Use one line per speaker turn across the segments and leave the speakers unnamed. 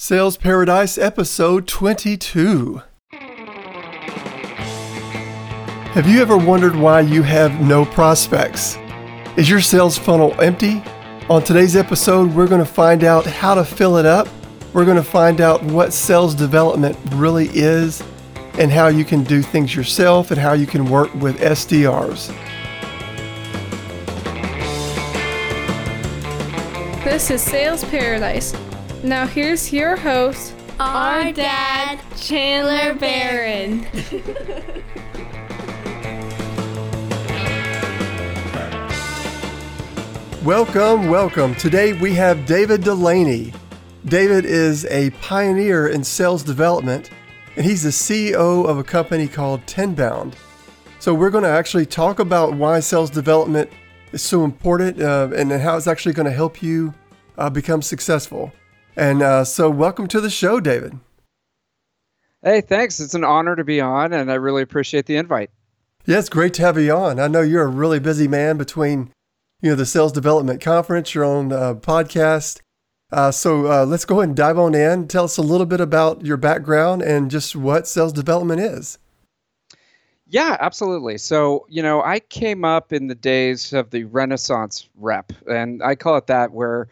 Sales Paradise, episode 22. Have you ever wondered why you have no prospects? Is your sales funnel empty? On today's episode, we're going to find out how to fill it up. We're going to find out what sales development really is and how you can do things yourself and how you can work with SDRs.
This is Sales Paradise. Now here's your host,
Our dad,
Chandler Barron.
Welcome, welcome. Today we have David Dulany. David is a pioneer in sales development, and he's the CEO of a company called Tenbound. So we're going to actually talk about why sales development is so important uh, and how it's actually going to help you uh, become successful. And uh, so, welcome to the show, David.
Hey, thanks. It's an honor to be on, and I really appreciate the invite.
Yeah, it's great to have you on. I know you're a really busy man between, you know, the sales development conference, your own uh, podcast. Uh, so uh, let's go ahead and dive on in. Tell us a little bit about your background and just what sales development is.
Yeah, absolutely. So, you know, I came up in the days of the Renaissance rep, and I call it that, where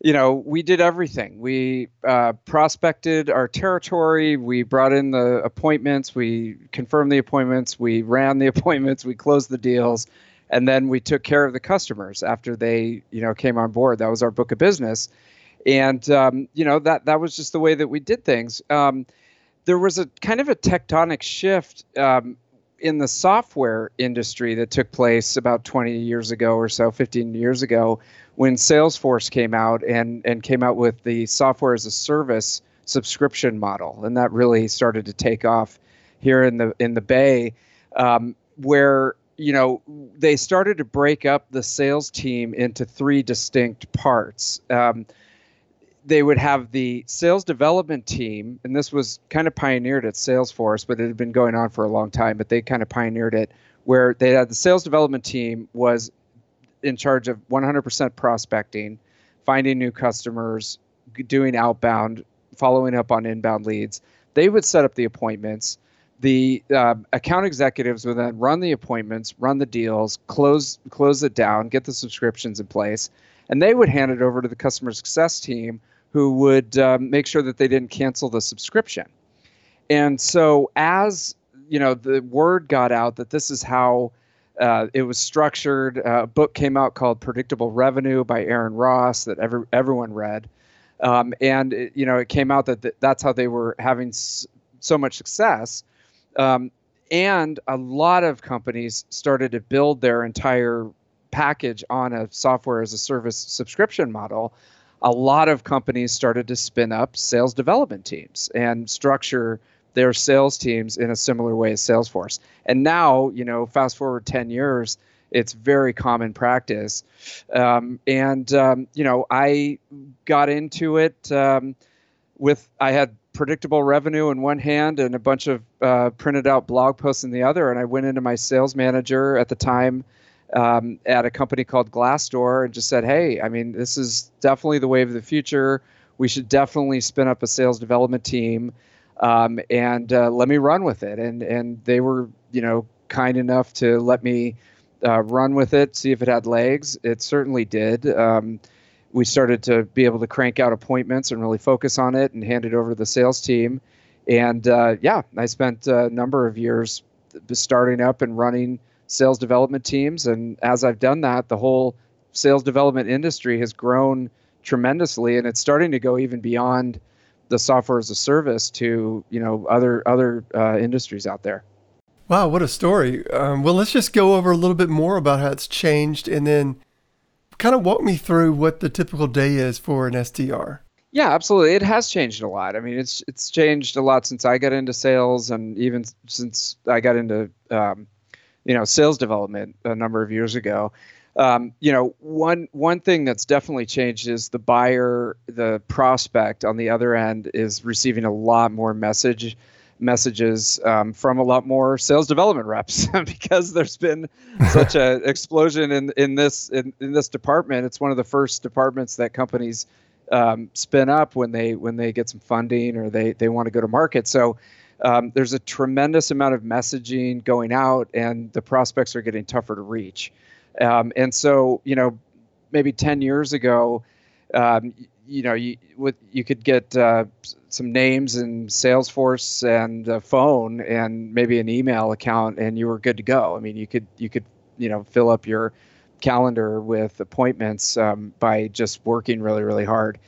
you know, we did everything. We uh, prospected our territory. We brought in the appointments. We confirmed the appointments. We ran the appointments. We closed the deals, and then we took care of the customers after they, you know, came on board. That was our book of business, and um, you know that that was just the way that we did things. Um, there was a kind of a tectonic shift um, in the software industry that took place about 20 years ago or so, 15 years ago, when Salesforce came out and and came out with the software as a service subscription model, and that really started to take off here in the in the Bay, um, where you know they started to break up the sales team into three distinct parts. Um, they would have the sales development team, and this was kind of pioneered at Salesforce, but it had been going on for a long time. But they kind of pioneered it, where they had the sales development team was in charge of 100% prospecting, finding new customers, doing outbound, following up on inbound leads. They would set up the appointments. The uh, account executives would then run the appointments, run the deals, close close it down, get the subscriptions in place, and they would hand it over to the customer success team who would um, make sure that they didn't cancel the subscription. And so, as you know, the word got out that this is how uh, it was structured. Uh, a book came out called Predictable Revenue by Aaron Ross that every, everyone read. Um, and it, you know, it came out that th- that's how they were having s- so much success. Um, and a lot of companies started to build their entire package on a software as a service subscription model a lot of companies started to spin up sales development teams and structure their sales teams in a similar way as Salesforce. And now, you know, fast forward 10 years, it's very common practice. Um, and, um, you know, I got into it um, with, I had predictable revenue in one hand and a bunch of uh, printed out blog posts in the other. And I went into my sales manager at the time um, at a company called Glassdoor and just said, hey, I mean, this is definitely the wave of the future. We should definitely spin up a sales development team um, and uh, let me run with it. And and they were, you know, kind enough to let me uh, run with it, see if it had legs. It certainly did. Um, we started to be able to crank out appointments and really focus on it and hand it over to the sales team. And uh, yeah, I spent a number of years starting up and running sales development teams. And as I've done that, the whole sales development industry has grown tremendously, and it's starting to go even beyond the software as a service to you know other other uh, industries out there.
Wow, what a story! Um, well, let's just go over a little bit more about how it's changed, and then kind of walk me through what the typical day is for an SDR.
Yeah, absolutely. It has changed a lot. I mean, it's it's changed a lot since I got into sales, and even since I got into um, you know sales development a number of years ago. Um, you know, one one thing that's definitely changed is the buyer, the prospect on the other end is receiving a lot more message messages um, from a lot more sales development reps because there's been such an explosion in in this in, in this department. It's one of the first departments that companies um, spin up when they when they get some funding or they they want to go to market. So um, there's a tremendous amount of messaging going out, and the prospects are getting tougher to reach. Um, and so you know, maybe 10 years ago, um, you know, you with you could get uh, some names and Salesforce and a phone and maybe an email account, and you were good to go. I mean, you could you could you know fill up your calendar with appointments um, by just working really really hard.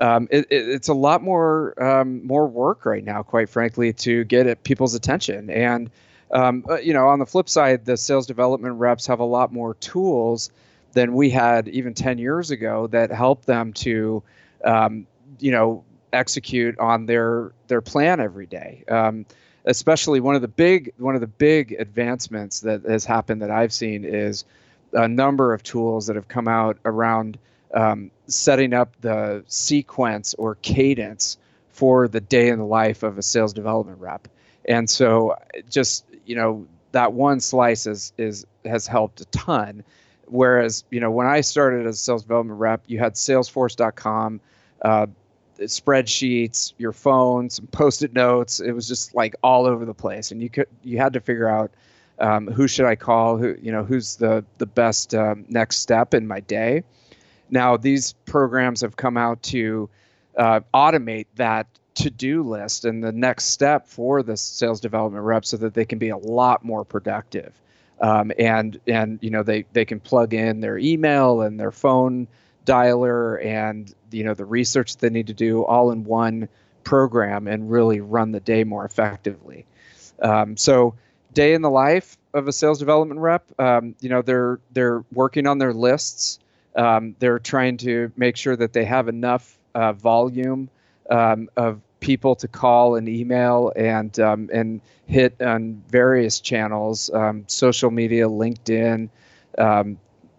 Um, it, it, it's a lot more um, more work right now, quite frankly, to get people's attention. And um, you know, on the flip side, the sales development reps have a lot more tools than we had even 10 years ago that help them to, um, you know, execute on their their plan every day. Um, especially one of the big one of the big advancements that has happened that I've seen is a number of tools that have come out around um, setting up the sequence or cadence for the day in the life of a sales development rep. And so, just you know, that one slice is is has helped a ton. Whereas, you know, when I started as a sales development rep, you had Salesforce.com, uh, spreadsheets, your phone, some post-it notes. It was just like all over the place, and you could you had to figure out um, who should I call, who you know, who's the the best um, next step in my day. Now these programs have come out to uh, automate that to-do list and the next step for the sales development rep so that they can be a lot more productive um, and and you know they they can plug in their email and their phone dialer and you know the research they need to do all in one program and really run the day more effectively. Um, so day in the life of a sales development rep, um, you know they're they're working on their lists. Um, they're trying to make sure that they have enough uh, volume um, of people to call and email and um, and hit on various channels, um, social media, LinkedIn, um,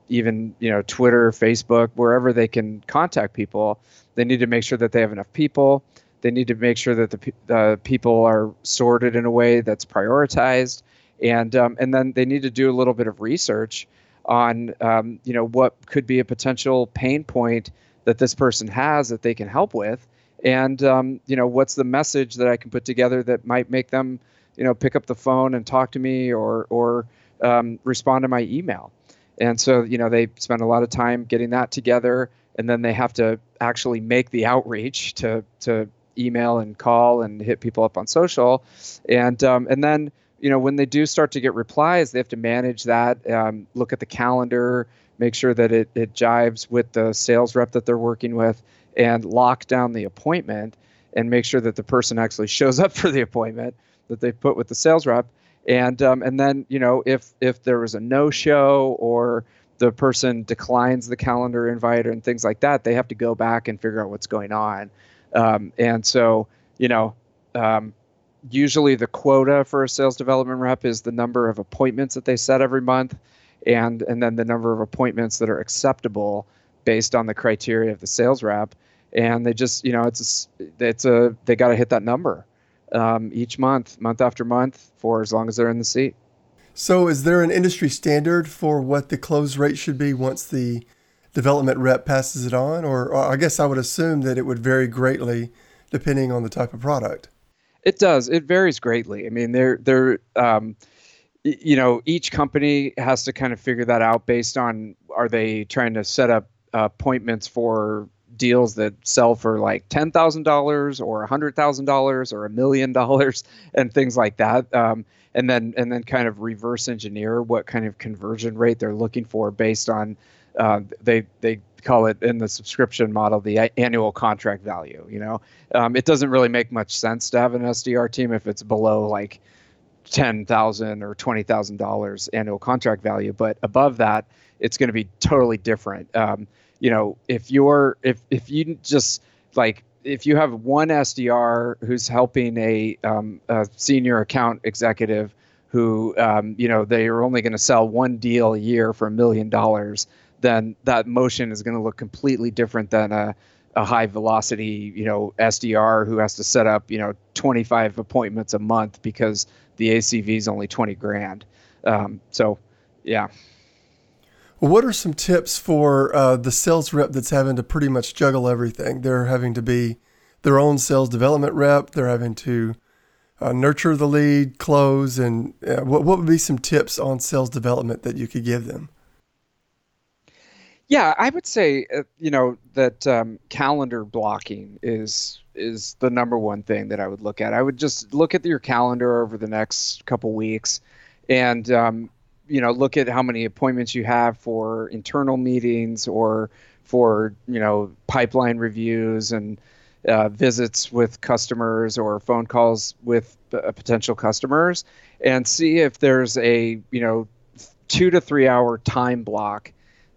even you know Twitter, Facebook, wherever they can contact people. They need to make sure that they have enough people. They need to make sure that the people are sorted in a way that's prioritized, and um, and then they need to do a little bit of research on um, you know what could be a potential pain point that this person has that they can help with and um, you know what's the message that I can put together that might make them you know pick up the phone and talk to me or or um, respond to my email. And so you know they spend a lot of time getting that together, and then they have to actually make the outreach to to email and call and hit people up on social, and um, and then you know when they do start to get replies, they have to manage that, um, look at the calendar, make sure that it it jives with the sales rep that they're working with, and lock down the appointment and make sure that the person actually shows up for the appointment that they put with the sales rep. And um, and then you know if if there was a no show or the person declines the calendar invite and things like that, they have to go back and figure out what's going on. Um, and so you know. Um, usually the quota for a sales development rep is the number of appointments that they set every month and and then the number of appointments that are acceptable based on the criteria of the sales rep and they just you know it's a, it's a they got to hit that number um, each month month after month for as long as they're in the seat.
So is there an industry standard for what the close rate should be once the development rep passes it on? Or, or i guess i would assume that it would vary greatly depending on the type of product.
It does. It varies greatly. I mean they're they're um, you know each company has to kind of figure that out based on are they trying to set up appointments for deals that sell for like ten thousand dollars or a hundred thousand dollars or a million dollars and things like that. Um, and then and then kind of reverse engineer what kind of conversion rate they're looking for based on uh, they they call it in the subscription model the annual contract value. You know, um, it doesn't really make much sense to have an SDR team if it's below like ten thousand or twenty thousand dollars annual contract value, but above that, it's going to be totally different. Um, you know, if you're if if you just like if you have one SDR who's helping a, um, a senior account executive who um, you know they are only going to sell one deal a year for a million dollars, then that motion is going to look completely different than a a high velocity, you know, SDR who has to set up, you know, 25 appointments a month because the ACV is only 20 grand. Um, so, yeah.
What are some tips for uh, the sales rep that's having to pretty much juggle everything? They're having to be their own sales development rep. They're having to uh, nurture the lead, close, and uh, what, what would be some tips on sales development that you could give them?
Yeah, I would say uh, you know that um, calendar blocking is is the number one thing that I would look at. I would just look at your calendar over the next couple weeks, and um, you know look at how many appointments you have for internal meetings or for you know pipeline reviews and uh, visits with customers or phone calls with uh, potential customers, and see if there's a you know two to three hour time block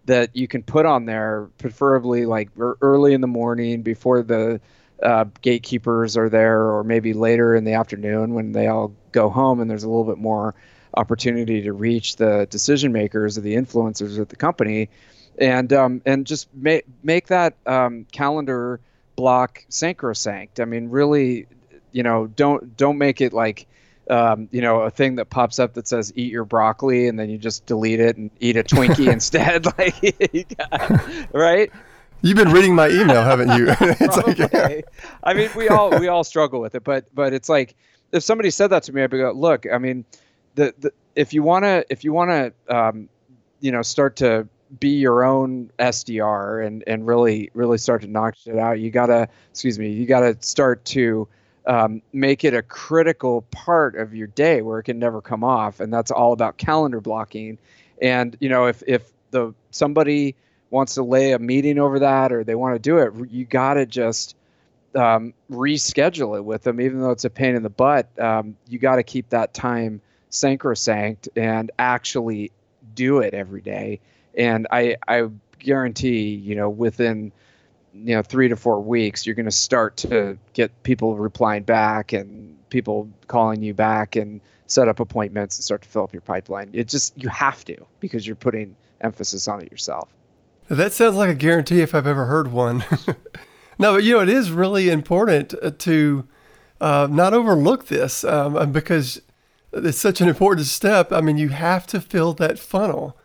that you can put on there, preferably like early in the morning before the uh, gatekeepers are there, or maybe later in the afternoon when they all go home and there's a little bit more opportunity to reach the decision makers or the influencers at the company, and um, and just make make that um, calendar block sacrosanct. I mean, really, you know, don't don't make it like um, you know, a thing that pops up that says "eat your broccoli" and then you just delete it and eat a Twinkie instead, like, right?
You've been reading my email, haven't you? it's
like, yeah. I mean, we all we all struggle with it, but but it's like if somebody said that to me, I'd be like, look, I mean, the, if you wanna if you wanna um, you know start to be your own SDR and and really really start to knock shit out, you gotta excuse me, you gotta start to um, make it a critical part of your day where it can never come off, and that's all about calendar blocking. And you know, if if the somebody wants to lay a meeting over that or they want to do it, you got to just um, reschedule it with them, even though it's a pain in the butt. Um, you got to keep that time sacrosanct and actually do it every day. And I I guarantee, you know, within you know three to four weeks you're going to start to get people replying back and people calling you back and set up appointments and start to fill up your pipeline. It just you have to because you're putting emphasis on it yourself.
That sounds like a guarantee if i've ever heard one. No but you know it is really important uh, to uh, not overlook this um, because it's such an important step i mean you have to fill that funnel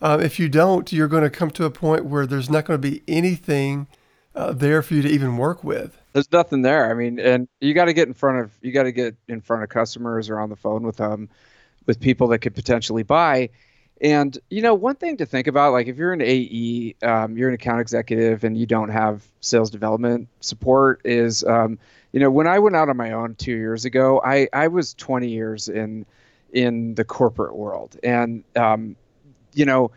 uh, if you don't you're going to come to a point where there's not going to be anything uh, there for you to even work with.
There's nothing there. I mean, and you got to get in front of you got to get in front of customers or on the phone with them, with people that could potentially buy. And you know, one thing to think about, like if you're an AE, um, you're an account executive, and you don't have sales development support, is um, you know, when I went out on my own two years ago, I I was 20 years in in the corporate world, and um, you know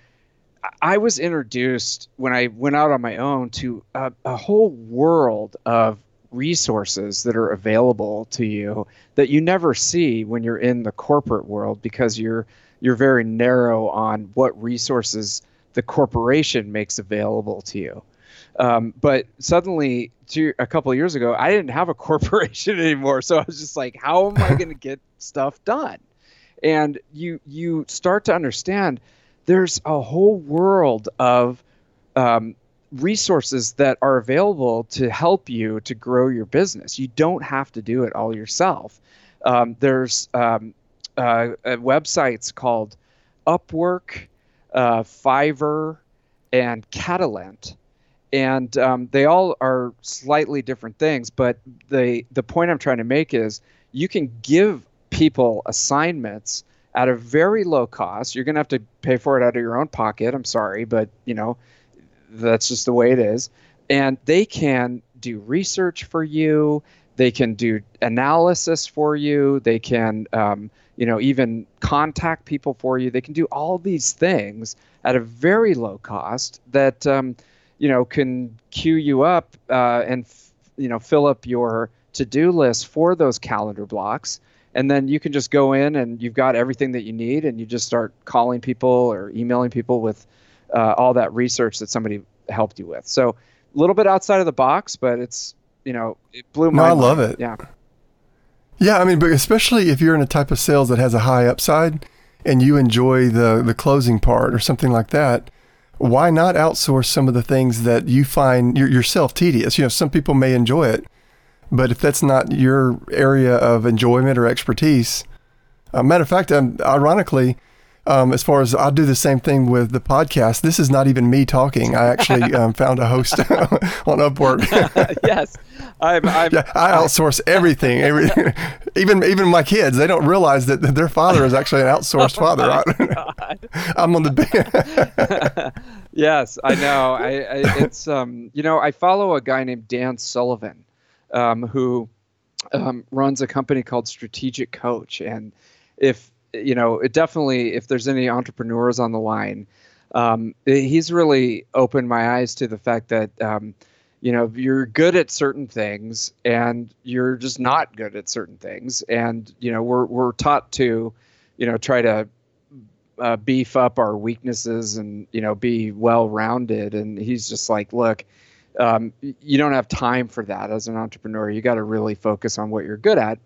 I was introduced when I went out on my own to a, a, whole world of resources that are available to you that you never see when you're in the corporate world because you're you're very narrow on what resources the corporation makes available to you. Um, but suddenly, two, a couple of years ago, I didn't have a corporation anymore, so I was just like, how am I going to get stuff done? And you you start to understand there's a whole world of um, resources that are available to help you to grow your business. You don't have to do it all yourself. Um, there's um, uh, websites called Upwork, uh, Fiverr, and Catalant. And um, they all are slightly different things, but the the point I'm trying to make is you can give people assignments at a very low cost. You're going to have to pay for it out of your own pocket. I'm sorry, but you know, that's just the way it is. And they can do research for you. They can do analysis for you. They can, um, you know, even contact people for you. They can do all these things at a very low cost that, um, you know, can queue you up uh, and, f- you know, fill up your to-do list for those calendar blocks. And then you can just go in and you've got everything that you need and you just start calling people or emailing people with uh, all that research that somebody helped you with. So a little bit outside of the box but it's you know it blew my
no,
i
love it.
Yeah
yeah i mean but especially if you're in a type of sales that has a high upside and you enjoy the the closing part or something like that why not outsource some of the things that you find yourself tedious? You know some people may enjoy it but if that's not your area of enjoyment or expertise, uh, matter of fact, um, ironically, Um, as far as I'll do the same thing with the podcast. This is not even me talking. I actually um, found a host on Upwork.
yes, I'm, I'm,
yeah, I outsource everything. Every, even even my kids, they don't realize that their father is actually an outsourced oh father. I'm on the.
yes, I know. I, I, it's um, you know, I follow a guy named Dan Sullivan, um, who um, runs a company called Strategic Coach, and if you know, it definitely, if there's any entrepreneurs on the line, um, he's really opened my eyes to the fact that um, you know you're good at certain things and you're just not good at certain things. And you know we're we're taught to you know try to uh, beef up our weaknesses and you know be well rounded and he's just like look um, you don't have time for that as an entrepreneur. You got to really focus on what you're good at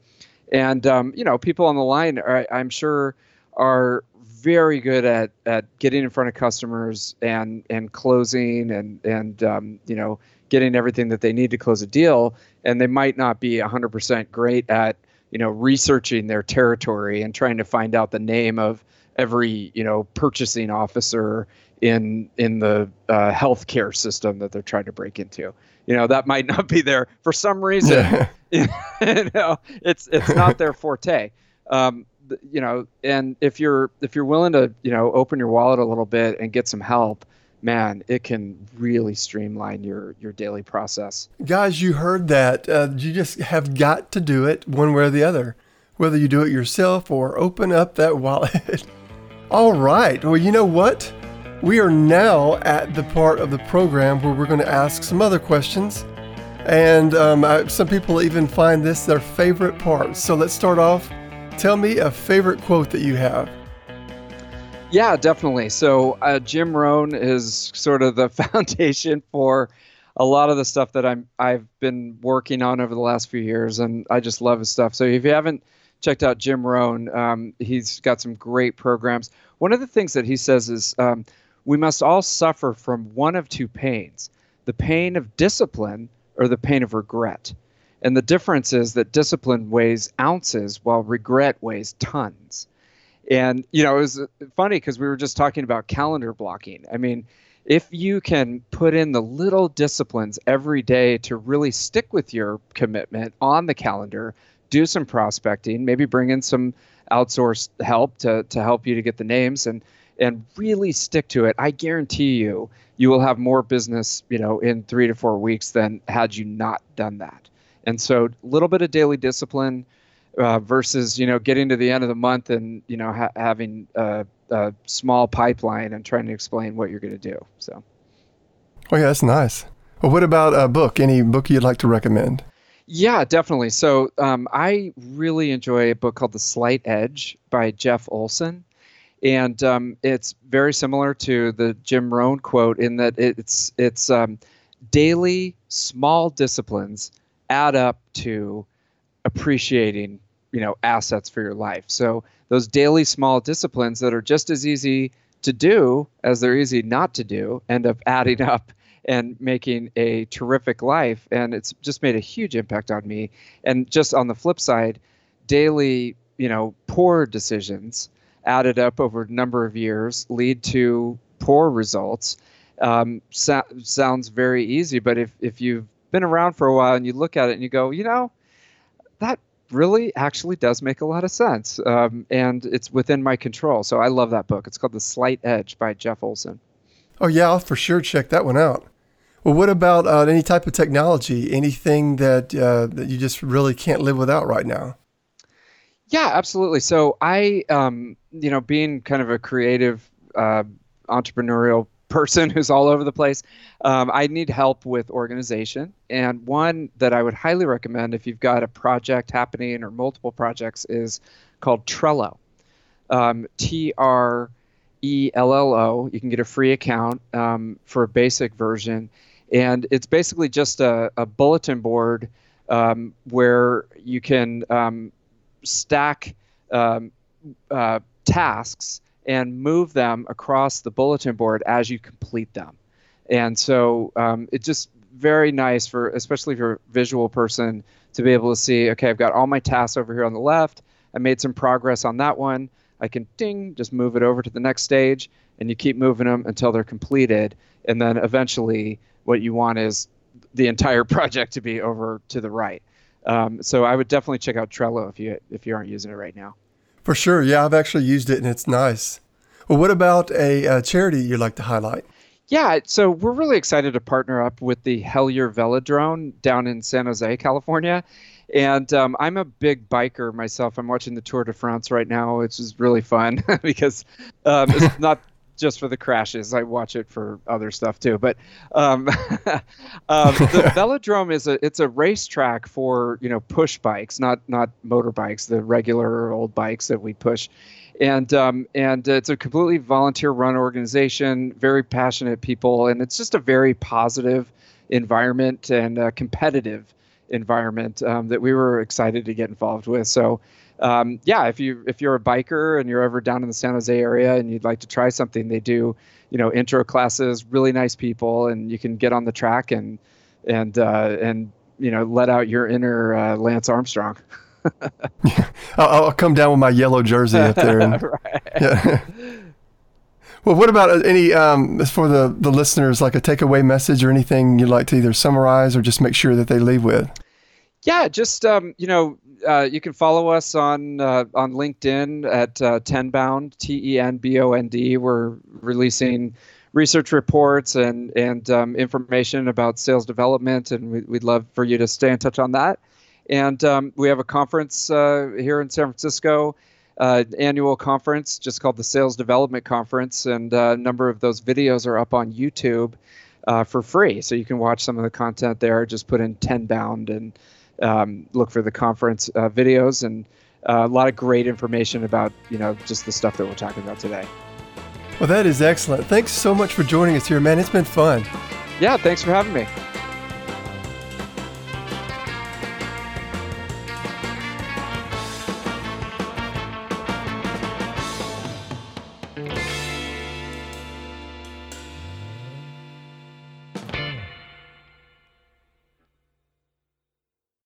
and um, you know people on the line are, i'm sure are very good at at getting in front of customers and and closing and and um, you know getting everything that they need to close a deal. And they might not be 100% great at you know researching their territory and trying to find out the name of every you know purchasing officer in in the uh, healthcare system that they're trying to break into. You know that might not be there for some reason you know it's it's not their forte um, you know and if you're if you're willing to you know open your wallet a little bit and get some help man, it can really streamline your your daily process.
Guys, you heard that. Uh, you just have got to do it one way or the other, whether you do it yourself or open up that wallet. All right. Well, you know what? We are now at the part of the program where we're going to ask some other questions. And um, I, some people even find this their favorite part. So let's start off. Tell me a favorite quote that you have.
Yeah, definitely. So uh, Jim Rohn is sort of the foundation for a lot of the stuff that I'm I've been working on over the last few years, and I just love his stuff. So if you haven't checked out Jim Rohn, um, he's got some great programs. One of the things that he says is um, we must all suffer from one of two pains: the pain of discipline or the pain of regret. And the difference is that discipline weighs ounces while regret weighs tons. And you know, it was funny because we were just talking about calendar blocking. I mean, if you can put in the little disciplines every day to really stick with your commitment on the calendar, do some prospecting, maybe bring in some outsourced help to to help you to get the names and and really stick to it, I guarantee you you will have more business, you know, in 3 to 4 weeks than had you not done that. And so a little bit of daily discipline, uh, versus you know getting to the end of the month and you know ha- having a, a, small pipeline and trying to explain what you're going to do. So.
Oh yeah, that's nice. Well, what about a book? Any book you'd like to recommend?
Yeah, definitely. So um, I really enjoy a book called The Slight Edge by Jeff Olson. And um, it's very similar to the Jim Rohn quote in that it's it's um, daily small disciplines add up to appreciating you know assets for your life. So those daily small disciplines that are just as easy to do as they're easy not to do end up adding up and making a terrific life. And it's just made a huge impact on me. And just on the flip side daily you know poor decisions added up over a number of years lead to poor results um, so- sounds very easy but if, if you've been around for a while and you look at it and you go you know that really actually does make a lot of sense. Um, and it's within my control. So I love that book. It's called The Slight Edge by Jeff Olson.
Oh, yeah, I'll for sure check that one out. Well, what about uh, any type of technology? Anything that, uh, that you just really can't live without right now?
Yeah, absolutely. So I, um, you know, being kind of a creative, uh, entrepreneurial person who's all over the place. Um, I need help with organization. And one that I would highly recommend if you've got a project happening or multiple projects is called Trello. Um, T R E L L O. You can get a free account um, for a basic version. And it's basically just a, a bulletin board um, where you can um, stack um, uh, tasks and move them across the bulletin board as you complete them. And so um, it's just very nice for, especially if you're a visual person, to be able to see, okay, I've got all my tasks over here on the left. I made some progress on that one. I can ding, just move it over to the next stage, and you keep moving them until they're completed. And then eventually, what you want is the entire project to be over to the right. Um, so I would definitely check out Trello if you if you aren't using it right now.
For sure, yeah, I've actually used it and it's nice. Well, what about a, a charity you'd like to highlight?
Yeah, so we're really excited to partner up with the Hellyer Velodrome down in San Jose, California. And um, I'm a big biker myself. I'm watching the Tour de France right now, which is really fun because um, it's not just for the crashes. I watch it for other stuff too. But um, um, the velodrome is a it's a racetrack for you know push bikes, not not motorbikes, the regular old bikes that we push. And um, and it's a completely volunteer run organization, very passionate people, and it's just a very positive environment and competitive environment um, that we were excited to get involved with. So um, yeah, if you if you're a biker and you're ever down in the San Jose area and you'd like to try something, they do you know intro classes, really nice people, and you can get on the track and and uh, and you know let out your inner uh, Lance Armstrong.
I'll, I'll, come down with my yellow jersey up there. And, yeah. Well, what about uh, any um, for the the listeners, like a takeaway message or anything you'd like to either summarize or just make sure that they leave with?
Yeah, just um, you know, uh, you can follow us on uh, on LinkedIn at uh, Tenbound T E N B O N D. We're releasing research reports and and um, information about sales development, and we, would love for you to stay in touch on that. And um, we have a conference uh, here in San Francisco, uh, annual conference, just called the Sales Development Conference, and uh, a number of those videos are up on YouTube for free, so you can watch some of the content there. Just put in Tenbound and um, look for the conference uh, videos and uh, a lot of great information about you know just the stuff that we're talking about today.
Well, that is excellent. Thanks so much for joining us here, man. It's been fun.
Yeah, thanks for having me.